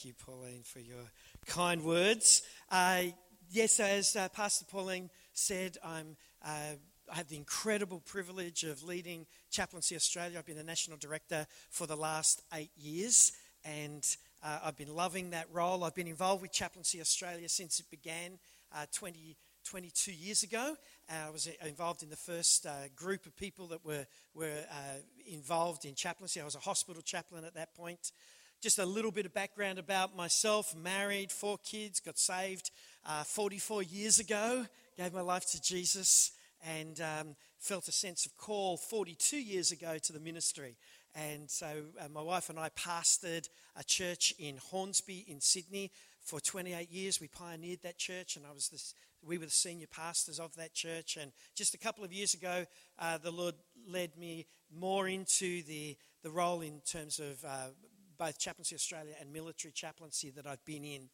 Thank you, Pauline, for your kind words. Uh, yes, as uh, Pastor Pauline said, I'm, uh, I have the incredible privilege of leading Chaplaincy Australia. I've been the national director for the last eight years, and uh, I've been loving that role. I've been involved with Chaplaincy Australia since it began uh, 20, 22 years ago. Uh, I was involved in the first group of people that were, were involved in chaplaincy. I was a hospital chaplain at that point. Just a little bit of background about myself married, four kids, got saved uh, 44 years ago, gave my life to Jesus, and um, felt a sense of call 42 years ago to the ministry. And so uh, my wife and I pastored a church in Hornsby in Sydney for 28 years. We pioneered that church, and I was the, we were the senior pastors of that church. And just a couple of years ago, uh, the Lord led me more into the, the role in terms of uh, both Chaplaincy Australia and military chaplaincy that I've been in.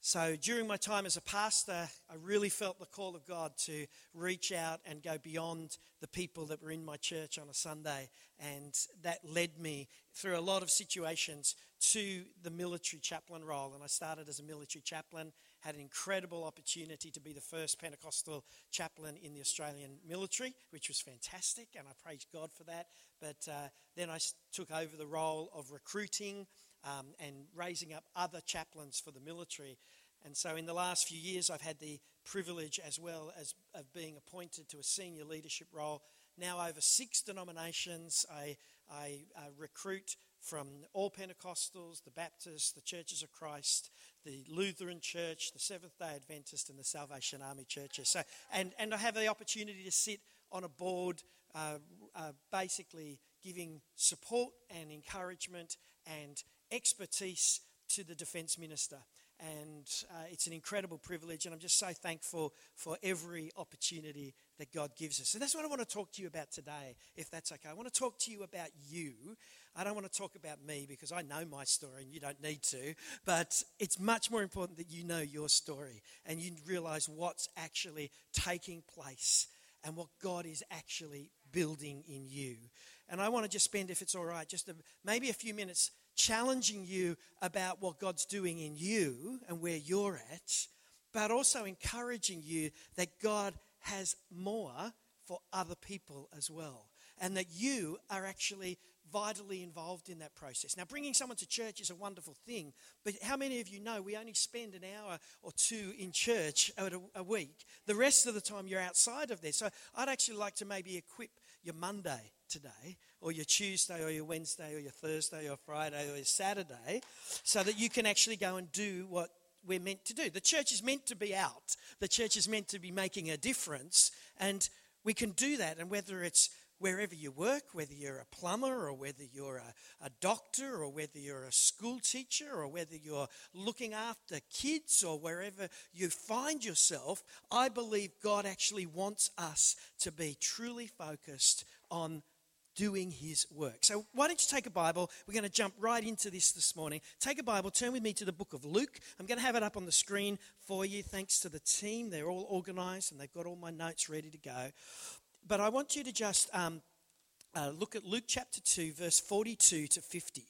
So during my time as a pastor, I really felt the call of God to reach out and go beyond the people that were in my church on a Sunday. And that led me through a lot of situations to the military chaplain role. And I started as a military chaplain, had an incredible opportunity to be the first Pentecostal chaplain in the Australian military, which was fantastic. And I praise God for that. But uh, then I took over the role of recruiting um, and raising up other chaplains for the military. And so, in the last few years, I've had the privilege as well as of being appointed to a senior leadership role. Now, over six denominations, I, I uh, recruit from all Pentecostals, the Baptists, the Churches of Christ, the Lutheran Church, the Seventh Day Adventist, and the Salvation Army churches. So, and, and I have the opportunity to sit on a board uh, uh, basically giving support and encouragement and expertise to the Defence Minister. And uh, it's an incredible privilege, and I'm just so thankful for every opportunity that God gives us. And that's what I want to talk to you about today, if that's okay. I want to talk to you about you. I don't want to talk about me because I know my story and you don't need to, but it's much more important that you know your story and you realize what's actually taking place and what God is actually building in you. And I want to just spend, if it's all right, just a, maybe a few minutes challenging you about what God's doing in you and where you're at, but also encouraging you that God has more for other people as well. And that you are actually vitally involved in that process. Now, bringing someone to church is a wonderful thing, but how many of you know we only spend an hour or two in church a, a week? The rest of the time you're outside of there. So I'd actually like to maybe equip your Monday today, or your Tuesday, or your Wednesday, or your Thursday, or Friday, or your Saturday, so that you can actually go and do what we're meant to do. The church is meant to be out, the church is meant to be making a difference, and we can do that. And whether it's wherever you work, whether you're a plumber or whether you're a, a, doctor or whether you're a school teacher or whether you're looking after kids or wherever you find yourself, I believe God actually wants us to be truly focused on doing his work. So, why don't you take a Bible? We're going to jump right into this this morning. Take a Bible, turn with me to the book of Luke. I'm going to have it up on the screen for you, thanks to the team. They're all organized and they've got all my notes ready to go. But I want you to just um, uh, look at Luke chapter 2, verse 42 to 50.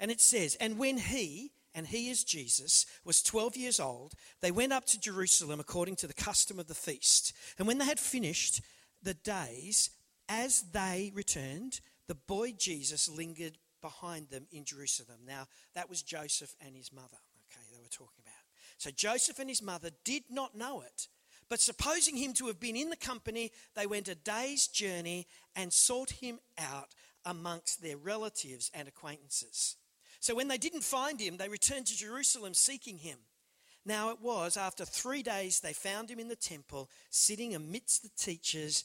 And it says, And when he, and he is Jesus, was 12 years old, they went up to Jerusalem according to the custom of the feast. And when they had finished the days, as they returned, the boy Jesus lingered behind them in Jerusalem. Now, that was Joseph and his mother, okay, they were talking about. So Joseph and his mother did not know it. But supposing him to have been in the company, they went a day's journey and sought him out amongst their relatives and acquaintances. So when they didn't find him, they returned to Jerusalem seeking him. Now it was after three days they found him in the temple, sitting amidst the teachers,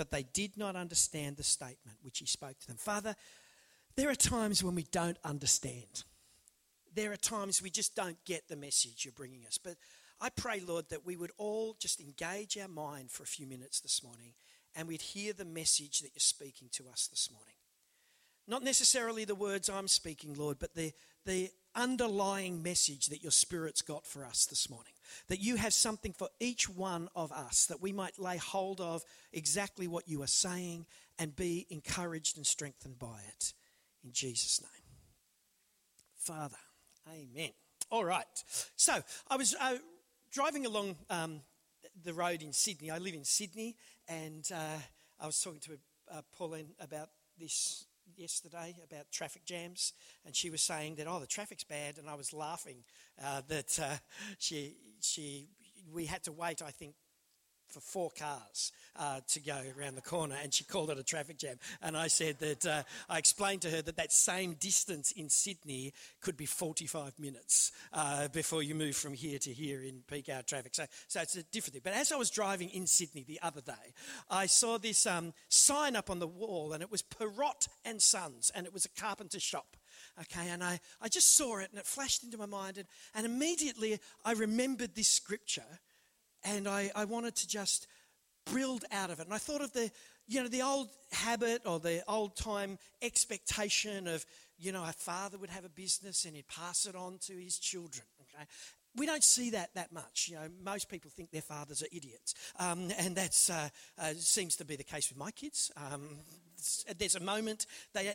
But they did not understand the statement which he spoke to them. Father, there are times when we don't understand. there are times we just don't get the message you're bringing us. But I pray, Lord, that we would all just engage our mind for a few minutes this morning and we'd hear the message that you're speaking to us this morning. Not necessarily the words I'm speaking, Lord, but the, the underlying message that your Spirit's got for us this morning. That you have something for each one of us, that we might lay hold of exactly what you are saying and be encouraged and strengthened by it. In Jesus' name. Father, amen. All right. So I was uh, driving along um, the road in Sydney. I live in Sydney, and uh, I was talking to uh, Pauline about this yesterday about traffic jams, and she was saying that oh the traffic's bad, and I was laughing uh, that uh, she she we had to wait I think for four cars uh, to go around the corner, and she called it a traffic jam. And I said that uh, I explained to her that that same distance in Sydney could be 45 minutes uh, before you move from here to here in peak hour traffic. So, so it's a different thing. But as I was driving in Sydney the other day, I saw this um, sign up on the wall, and it was Perrott and Sons, and it was a carpenter shop. Okay, and I, I just saw it and it flashed into my mind, and, and immediately I remembered this scripture and I, I wanted to just build out of it. And I thought of the, you know, the old habit or the old time expectation of, you know, a father would have a business and he'd pass it on to his children. Okay? We don't see that that much. You know, most people think their fathers are idiots, um, and that uh, uh, seems to be the case with my kids. Um, there's a moment they,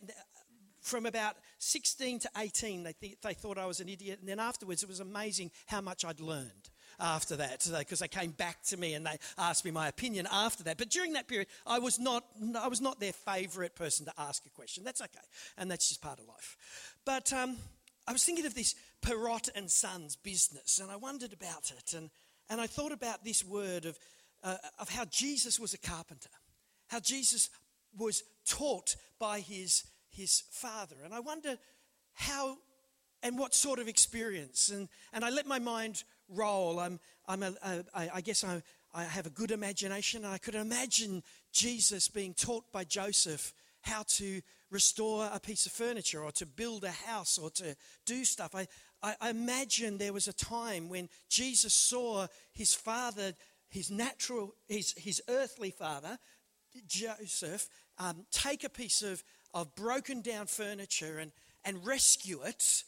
from about 16 to 18, they, th- they thought I was an idiot, and then afterwards, it was amazing how much I'd learned after that because they came back to me and they asked me my opinion after that. But during that period, I was not, I was not their favourite person to ask a question. That's okay, and that's just part of life. But um, I was thinking of this Perrott and Sons business, and I wondered about it, and, and I thought about this word of, uh, of how Jesus was a carpenter, how Jesus was taught by his, his father. And I wonder how and what sort of experience. And, and I let my mind roll. I'm, I'm a, a, I guess I, I have a good imagination. I could imagine Jesus being taught by Joseph how to restore a piece of furniture or to build a house or to do stuff. I, I, I imagine there was a time when Jesus saw his father, his natural, his, his earthly father, Joseph, um, take a piece of, of broken down furniture and, and rescue it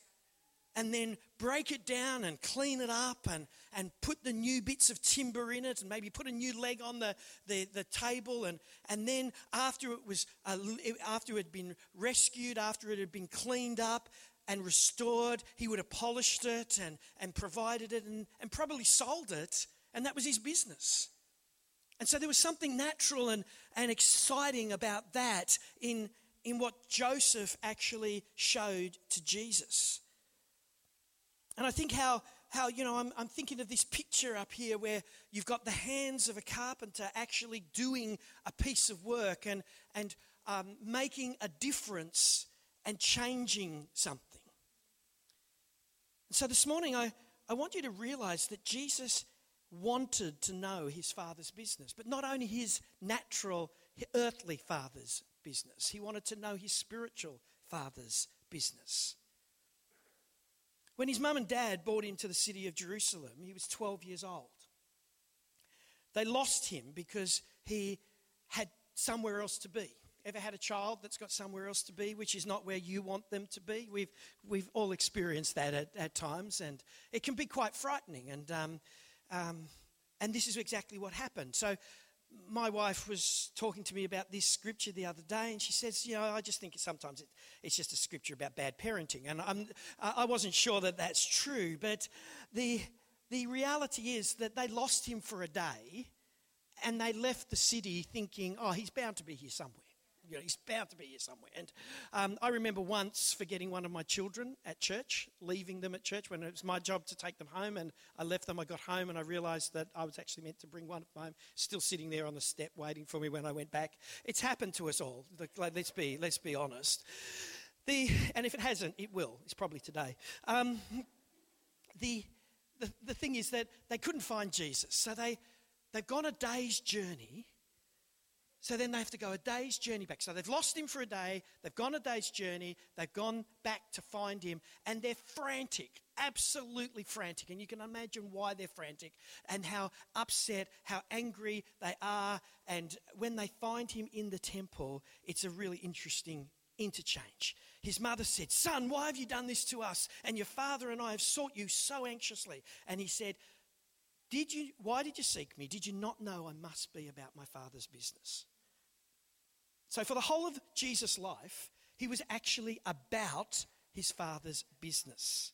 and then break it down and clean it up and, and put the new bits of timber in it and maybe put a new leg on the, the, the table. And, and then after it was uh, after it had been rescued after it had been cleaned up and restored he would have polished it and, and provided it and, and probably sold it. And that was his business. And so there was something natural and, and exciting about that in, in what joseph actually showed to jesus and I think how, how you know, I'm, I'm thinking of this picture up here where you've got the hands of a carpenter actually doing a piece of work and, and um, making a difference and changing something. So this morning, I, I want you to realize that Jesus wanted to know his father's business, but not only his natural, earthly father's business, he wanted to know his spiritual father's business. When his mum and dad brought him to the city of Jerusalem, he was 12 years old. They lost him because he had somewhere else to be. Ever had a child that's got somewhere else to be, which is not where you want them to be? We've, we've all experienced that at, at times, and it can be quite frightening. And, um, um, and this is exactly what happened. So my wife was talking to me about this scripture the other day, and she says, You know, I just think sometimes it, it's just a scripture about bad parenting. And I'm, I wasn't sure that that's true, but the, the reality is that they lost him for a day and they left the city thinking, Oh, he's bound to be here somewhere you know, he's bound to be here somewhere. And um, I remember once forgetting one of my children at church, leaving them at church when it was my job to take them home. And I left them. I got home and I realized that I was actually meant to bring one home, still sitting there on the step waiting for me when I went back. It's happened to us all. Let's be, let's be honest. The, and if it hasn't, it will. It's probably today. Um, the, the, the thing is that they couldn't find Jesus. So they, they've gone a day's journey So then they have to go a day's journey back. So they've lost him for a day, they've gone a day's journey, they've gone back to find him, and they're frantic, absolutely frantic. And you can imagine why they're frantic and how upset, how angry they are. And when they find him in the temple, it's a really interesting interchange. His mother said, Son, why have you done this to us? And your father and I have sought you so anxiously. And he said, did you, why did you seek me? Did you not know I must be about my Father's business? So, for the whole of Jesus' life, he was actually about his Father's business.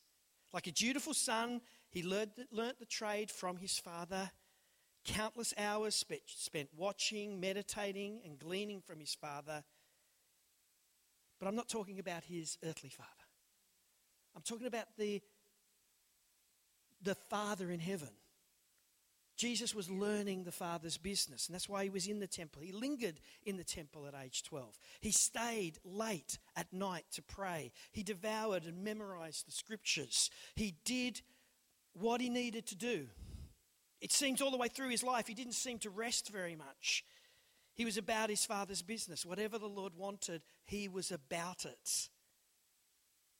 Like a dutiful son, he learned, learnt the trade from his father. Countless hours spent watching, meditating, and gleaning from his father. But I'm not talking about his earthly father. I'm talking about the, the Father in heaven Jesus was learning the Father's business, and that's why he was in the temple. He lingered in the temple at age 12. He stayed late at night to pray. He devoured and memorized the scriptures. He did what he needed to do. It seems all the way through his life, he didn't seem to rest very much. He was about his Father's business. Whatever the Lord wanted, he was about it.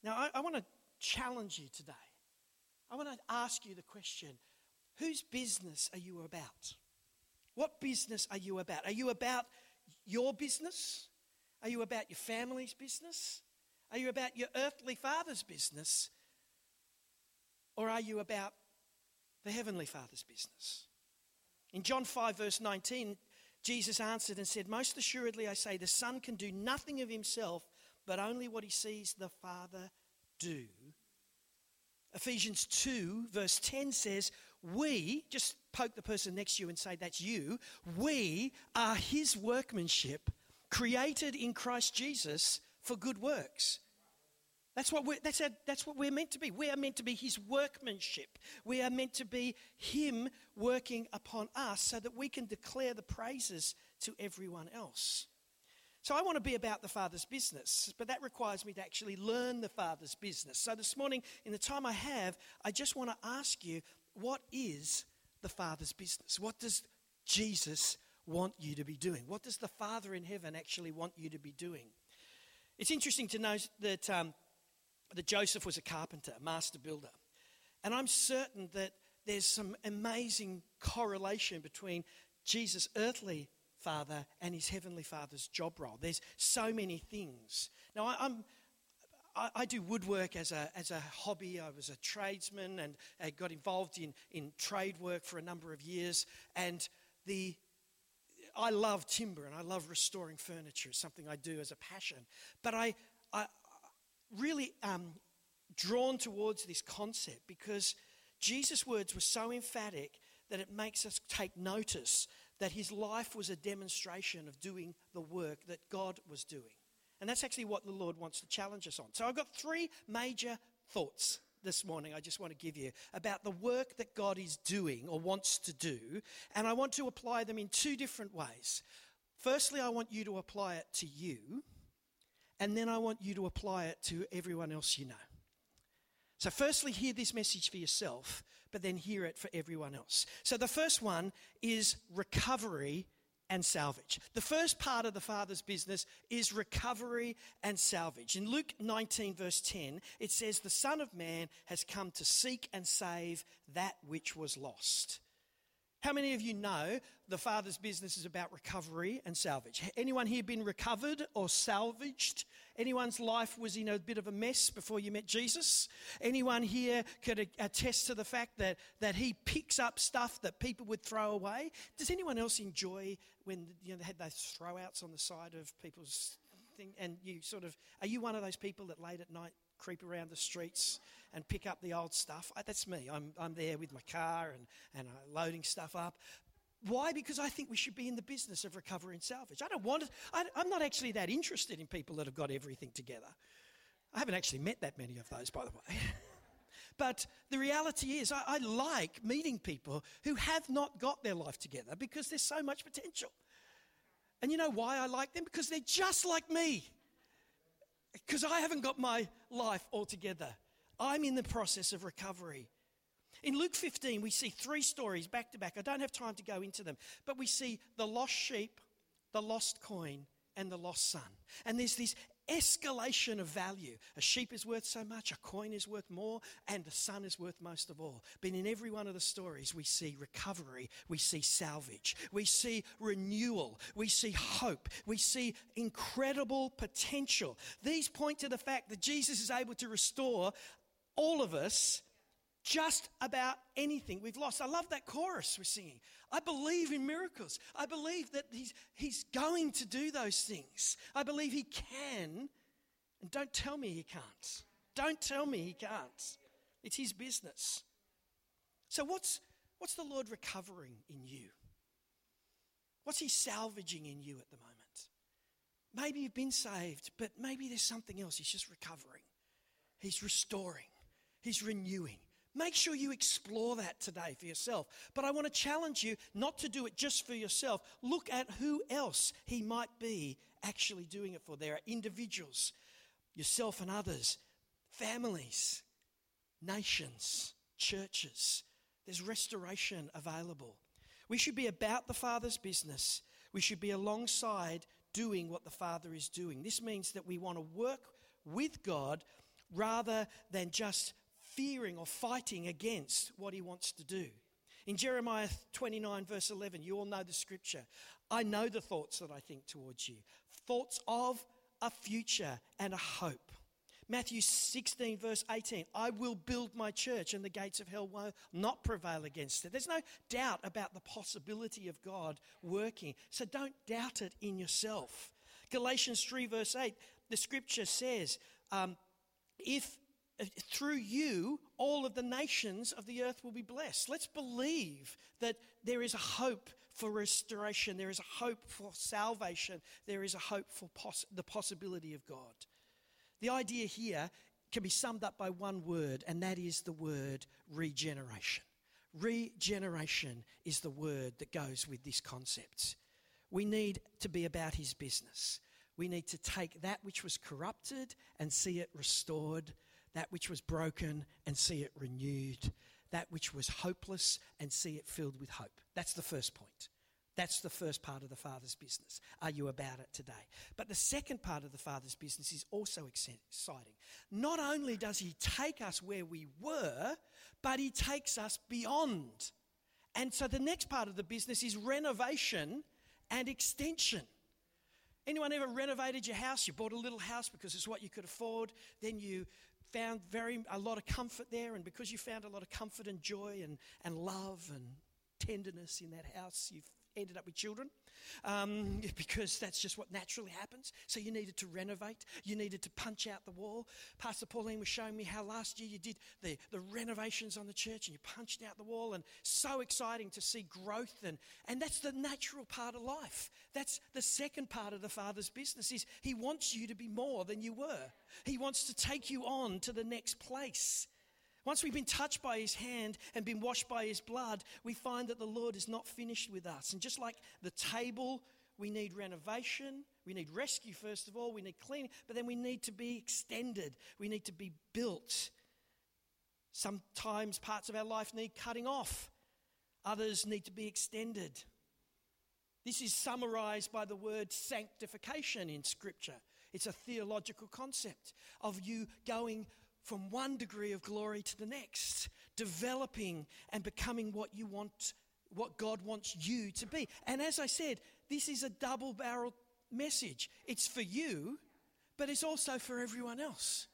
Now, I, I want to challenge you today. I want to ask you the question Whose business are you about? What business are you about? Are you about your business? Are you about your family's business? Are you about your earthly father's business? Or are you about the heavenly father's business? In John 5, verse 19, Jesus answered and said, Most assuredly I say, the Son can do nothing of himself, but only what he sees the Father do. Ephesians 2, verse 10 says, We, just poke the person next to you and say, That's you. We are his workmanship, created in Christ Jesus for good works. That's what, we're, that's, our, that's what we're meant to be. We are meant to be his workmanship. We are meant to be him working upon us so that we can declare the praises to everyone else. So I want to be about the Father's business, but that requires me to actually learn the Father's business. So this morning, in the time I have, I just want to ask you what is the Father's business? What does Jesus want you to be doing? What does the Father in heaven actually want you to be doing? It's interesting to know that, um, that Joseph was a carpenter, a master builder. And I'm certain that there's some amazing correlation between Jesus' earthly Father and his Heavenly Father's job role. There's so many things. Now, I, am I, I, do woodwork as a, as a hobby. I was a tradesman and I got involved in, in trade work for a number of years. And the, I love timber and I love restoring furniture. It's something I do as a passion. But I, I really um, drawn towards this concept because Jesus' words were so emphatic that it makes us take notice that his life was a demonstration of doing the work that God was doing. And that's actually what the Lord wants to challenge us on. So I've got three major thoughts this morning I just want to give you about the work that God is doing or wants to do, and I want to apply them in two different ways. Firstly, I want you to apply it to you, and then I want you to apply it to everyone else you know. So, firstly, hear this message for yourself, but then hear it for everyone else. So, the first one is recovery and salvage. The first part of the Father's business is recovery and salvage. In Luke 19, verse 10, it says, The Son of Man has come to seek and save that which was lost. How many of you know the Father's business is about recovery and salvage? Anyone here been recovered or salvaged? Anyone's life was in a bit of a mess before you met Jesus? Anyone here could attest to the fact that, that he picks up stuff that people would throw away? Does anyone else enjoy when you know, they had those throwouts on the side of people's thing? And you sort of, are you one of those people that late at night creep around the streets and pick up the old stuff. That's me. I'm, I'm there with my car and, and uh, loading stuff up. Why? Because I think we should be in the business of recovery and salvage. I don't want it. I, I'm not actually that interested in people that have got everything together. I haven't actually met that many of those, by the way. But the reality is, I, I, like meeting people who have not got their life together because there's so much potential. And you know why I like them? Because they're just like me because I haven't got my life all together. I'm in the process of recovery. In Luke 15, we see three stories back to back. I don't have time to go into them, but we see the lost sheep, the lost coin and the lost son. And there's this escalation of value. A sheep is worth so much, a coin is worth more, and the son is worth most of all. But in every one of the stories, we see recovery, we see salvage, we see renewal, we see hope, we see incredible potential. These point to the fact that Jesus is able to restore all of us just about anything we've lost. I love that chorus we're singing. I believe in miracles. I believe that he's, he's going to do those things. I believe he can. And don't tell me he can't. Don't tell me he can't. It's his business. So, what's, what's the Lord recovering in you? What's he salvaging in you at the moment? Maybe you've been saved, but maybe there's something else. He's just recovering, he's restoring, he's renewing. Make sure you explore that today for yourself. But I want to challenge you not to do it just for yourself. Look at who else he might be actually doing it for. There are individuals, yourself and others, families, nations, churches. There's restoration available. We should be about the Father's business. We should be alongside doing what the Father is doing. This means that we want to work with God rather than just fearing or fighting against what he wants to do. In Jeremiah 29, verse 11, you all know the scripture. I know the thoughts that I think towards you, thoughts of a future and a hope. Matthew 16, verse 18, I will build my church and the gates of hell will not prevail against it. There's no doubt about the possibility of God working, so don't doubt it in yourself. Galatians 3, verse 8, the scripture says, um, if through you, all of the nations of the earth will be blessed. Let's believe that there is a hope for restoration, there is a hope for salvation, there is a hope for poss- the possibility of God. The idea here can be summed up by one word, and that is the word regeneration. Regeneration is the word that goes with this concept. We need to be about his business. We need to take that which was corrupted and see it restored that which was broken and see it renewed, that which was hopeless and see it filled with hope. That's the first point. That's the first part of the Father's business. Are you about it today? But the second part of the Father's business is also exciting. Not only does He take us where we were, but He takes us beyond. And so the next part of the business is renovation and extension. Anyone ever renovated your house? You bought a little house because it's what you could afford. Then you found very a lot of comfort there, and because you found a lot of comfort and joy and, and love and tenderness in that house, you've ended up with children um, because that's just what naturally happens. So you needed to renovate, you needed to punch out the wall. Pastor Pauline was showing me how last year you did the, the renovations on the church and you punched out the wall, and so exciting to see growth. And, and that's the natural part of life. That's the second part of the Father's business is He wants you to be more than you were. He wants to take you on to the next place. Once we've been touched by his hand and been washed by his blood, we find that the Lord is not finished with us. And just like the table, we need renovation. We need rescue, first of all. We need cleaning. But then we need to be extended. We need to be built. Sometimes parts of our life need cutting off, others need to be extended. This is summarized by the word sanctification in Scripture. It's a theological concept of you going from one degree of glory to the next, developing and becoming what you want, what God wants you to be. And as I said, this is a double barrel message. It's for you, but it's also for everyone else.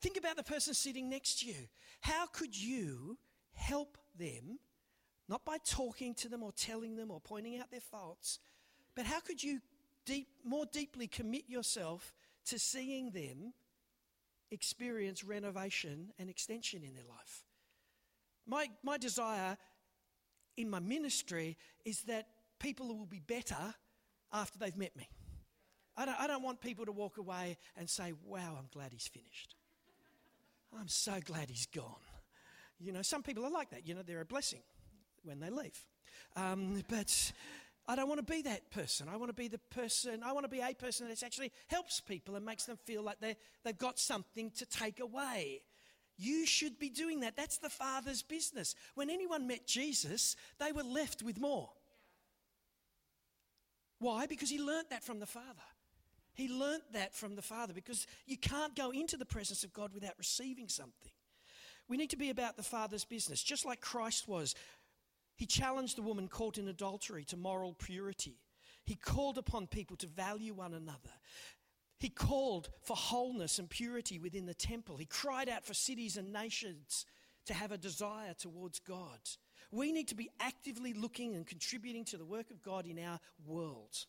Think about the person sitting next to you. How could you help them, not by talking to them or telling them or pointing out their faults, but how could you deep, more deeply commit yourself to seeing them experience renovation and extension in their life. My, my desire in my ministry is that people will be better after they've met me. I don't, I don't want people to walk away and say, wow, I'm glad he's finished. I'm so glad he's gone. You know, some people are like that. You know, they're a blessing when they leave. Um, but I don't want to be that person. I want to be the person, I want to be a person that actually helps people and makes them feel like they've got something to take away. You should be doing that. That's the Father's business. When anyone met Jesus, they were left with more. Why? Because he learnt that from the Father. He learnt that from the Father because you can't go into the presence of God without receiving something. We need to be about the Father's business, just like Christ was. He challenged the woman caught in adultery to moral purity. He called upon people to value one another. He called for wholeness and purity within the temple. He cried out for cities and nations to have a desire towards God. We need to be actively looking and contributing to the work of God in our world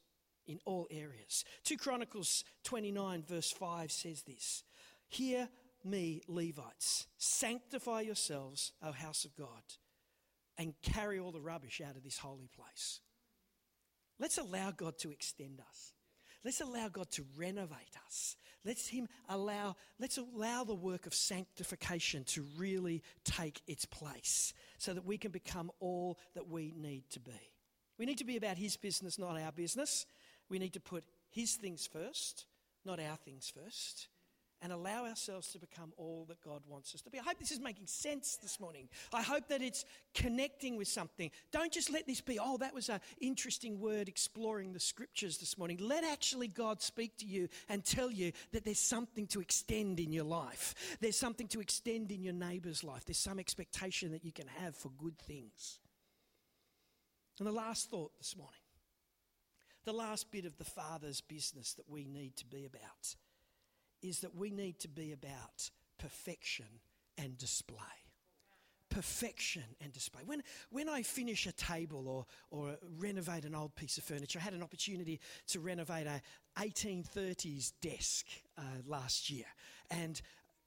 in all areas. 2 Chronicles 29, verse 5 says this Hear me, Levites, sanctify yourselves, O house of God, and carry all the rubbish out of this holy place. Let's allow God to extend us. Let's allow God to renovate us. Let's him allow, let's allow the work of sanctification to really take its place so that we can become all that we need to be. We need to be about his business, not our business. We need to put his things first, not our things first and allow ourselves to become all that God wants us to be. I hope this is making sense this morning. I hope that it's connecting with something. Don't just let this be, oh, that was an interesting word exploring the scriptures this morning. Let actually God speak to you and tell you that there's something to extend in your life. There's something to extend in your neighbour's life. There's some expectation that you can have for good things. And the last thought this morning, the last bit of the Father's business that we need to be about is that we need to be about perfection and display. Perfection and display. When, when I finish a table or, or renovate an old piece of furniture, I had an opportunity to renovate a 1830s desk uh, last year. And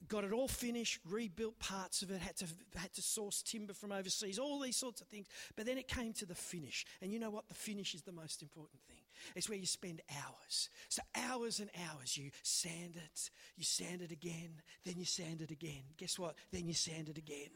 got it all finished, rebuilt parts of it, had to, had to source timber from overseas, all these sorts of things. But then it came to the finish. And you know what? The finish is the most important thing. It's where you spend hours. So, hours and hours. You sand it, you sand it again, then you sand it again. Guess what? Then you sand it again.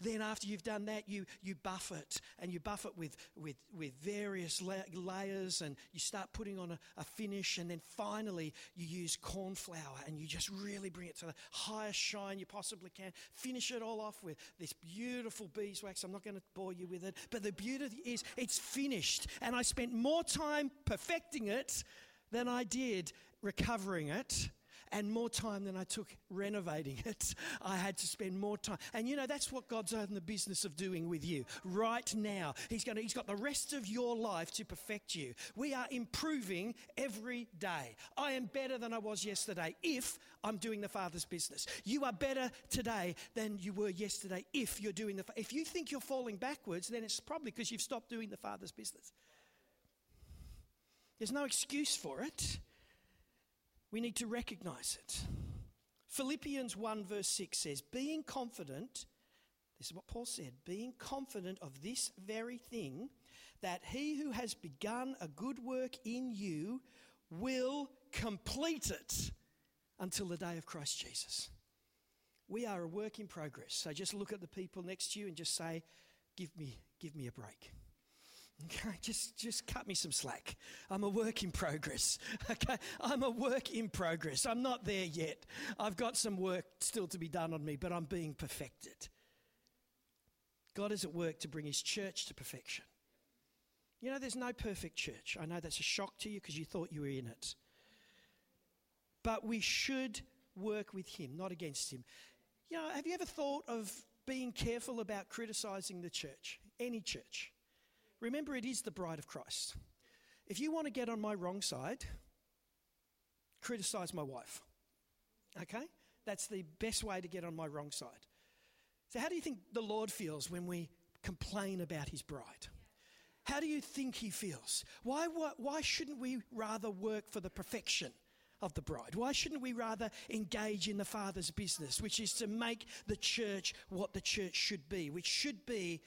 Then, after you've done that, you, you buff it. And you buff it with, with, with various la- layers, and you start putting on a, a finish. And then finally, you use corn flour and you just really bring it to the highest shine you possibly can. Finish it all off with this beautiful beeswax. I'm not going to bore you with it, but the beauty is it's finished. And I spent more time perfecting it than I did recovering it and more time than I took renovating it. I had to spend more time. And you know, that's what God's in the business of doing with you right now. He's, going to, he's got the rest of your life to perfect you. We are improving every day. I am better than I was yesterday if I'm doing the Father's business. You are better today than you were yesterday if you're doing the If you think you're falling backwards, then it's probably because you've stopped doing the Father's business. There's no excuse for it. We need to recognize it. Philippians 1, verse 6 says, Being confident, this is what Paul said, being confident of this very thing, that he who has begun a good work in you will complete it until the day of Christ Jesus. We are a work in progress. So just look at the people next to you and just say, Give me, give me a break. Okay, just, just cut me some slack. I'm a work in progress. Okay, I'm a work in progress. I'm not there yet. I've got some work still to be done on me, but I'm being perfected. God is at work to bring his church to perfection. You know, there's no perfect church. I know that's a shock to you because you thought you were in it. But we should work with him, not against him. You know, have you ever thought of being careful about criticizing the church, any church? Remember, it is the bride of Christ. If you want to get on my wrong side, criticize my wife. Okay? That's the best way to get on my wrong side. So, how do you think the Lord feels when we complain about his bride? How do you think he feels? Why, why, why shouldn't we rather work for the perfection of the bride? Why shouldn't we rather engage in the Father's business, which is to make the church what the church should be, which should be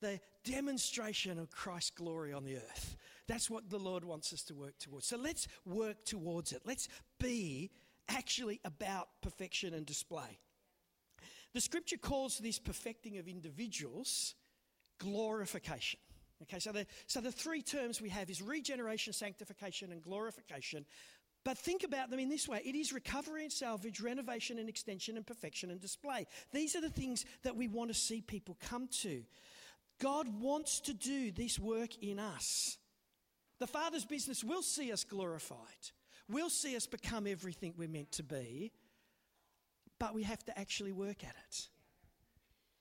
the demonstration of Christ's glory on the earth. That's what the Lord wants us to work towards. So let's work towards it. Let's be actually about perfection and display. The scripture calls this perfecting of individuals glorification. Okay, so the, so the three terms we have is regeneration, sanctification, and glorification. But think about them in this way it is recovery and salvage, renovation and extension, and perfection and display. These are the things that we want to see people come to. God wants to do this work in us. The Father's business will see us glorified, will see us become everything we're meant to be, but we have to actually work at it.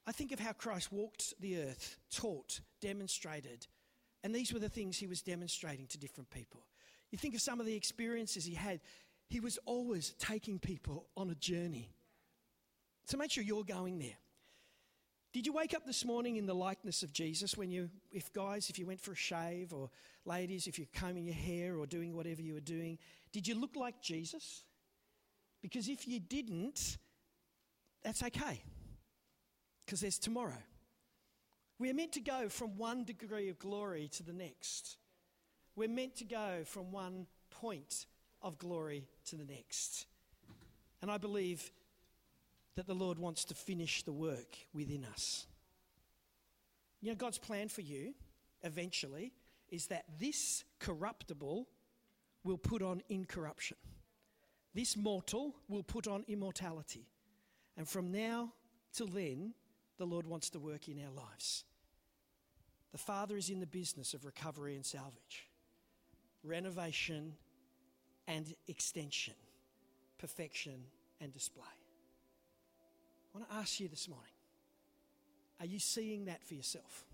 I think of how Christ walked the earth, taught, demonstrated, and these were the things he was demonstrating to different people. You think of some of the experiences he had, he was always taking people on a journey. So make sure you're going there. Did you wake up this morning in the likeness of Jesus when you, if guys, if you went for a shave, or ladies, if you're combing your hair or doing whatever you were doing, did you look like Jesus? Because if you didn't, that's okay, because there's tomorrow. We're meant to go from one degree of glory to the next. We're meant to go from one point of glory to the next. And I believe that the Lord wants to finish the work within us. You know, God's plan for you eventually is that this corruptible will put on incorruption, this mortal will put on immortality. And from now till then, the Lord wants to work in our lives. The Father is in the business of recovery and salvage, renovation and extension, perfection and display. I want to ask you this morning are you seeing that for yourself?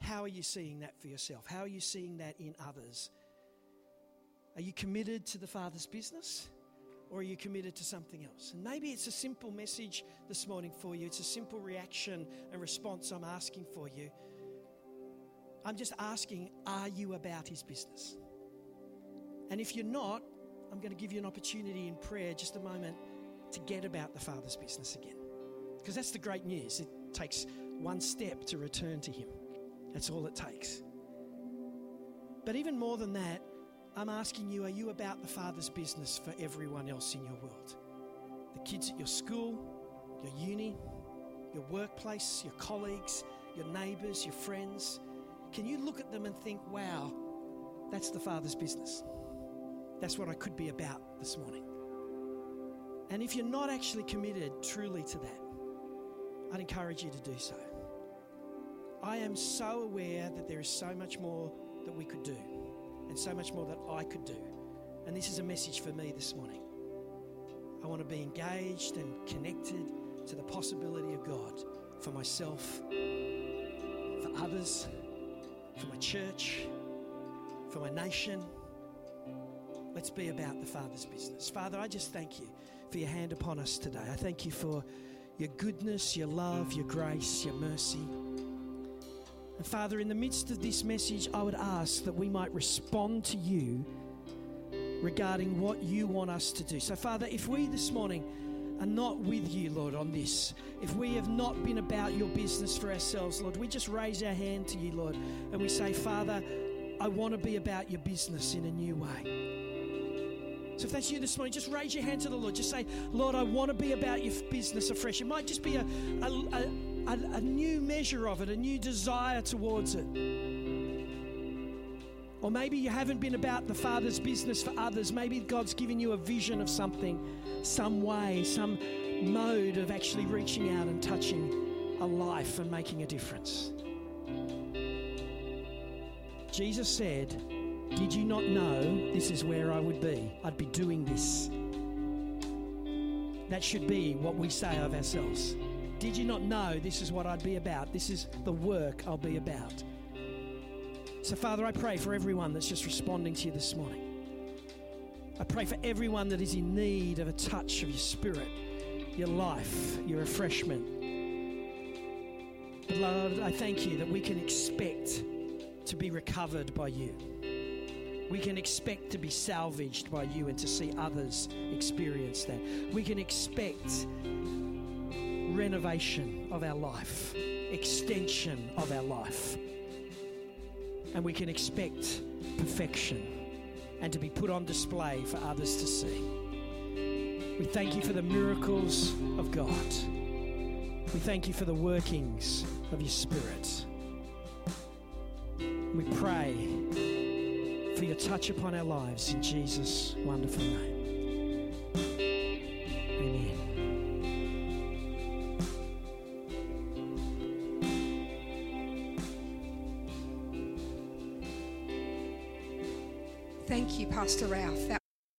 How are you seeing that for yourself? How are you seeing that in others? Are you committed to the Father's business? Or are you committed to something else? And maybe it's a simple message this morning for you. It's a simple reaction and response I'm asking for you. I'm just asking, are you about his business? And if you're not, I'm going to give you an opportunity in prayer, just a moment, to get about the Father's business again. Because that's the great news. It takes one step to return to him. That's all it takes. But even more than that, I'm asking you, are you about the Father's business for everyone else in your world? The kids at your school, your uni, your workplace, your colleagues, your neighbours, your friends. Can you look at them and think, wow, that's the Father's business? That's what I could be about this morning. And if you're not actually committed truly to that, I'd encourage you to do so. I am so aware that there is so much more that we could do and so much more that I could do. And this is a message for me this morning. I want to be engaged and connected to the possibility of God for myself, for others, for my church, for my nation. Let's be about the Father's business. Father, I just thank you for your hand upon us today. I thank you for your goodness, your love, your grace, your mercy. And Father, in the midst of this message, I would ask that we might respond to you regarding what you want us to do. So, Father, if we this morning are not with you, Lord, on this, if we have not been about your business for ourselves, Lord, we just raise our hand to you, Lord, and we say, Father, I want to be about your business in a new way. So if that's you this morning, just raise your hand to the Lord. Just say, Lord, I want to be about your business afresh. It might just be a, a, a a, new measure of it, a new desire towards it. Or maybe you haven't been about the Father's business for others. Maybe God's given you a vision of something, some way, some mode of actually reaching out and touching a life and making a difference. Jesus said, Did you not know this is where I would be? I'd be doing this. That should be what we say of ourselves. Did you not know this is what I'd be about? This is the work I'll be about. So, Father, I pray for everyone that's just responding to you this morning. I pray for everyone that is in need of a touch of your spirit, your life, your refreshment. Lord, I thank you that we can expect to be recovered by you. We can expect to be salvaged by you and to see others experience that. We can expect renovation of our life, extension of our life. And we can expect perfection and to be put on display for others to see. We thank you for the miracles of God. We thank you for the workings of your Spirit. We pray for your touch upon our lives in Jesus' wonderful name. Amen. Thank you, Pastor Ralph.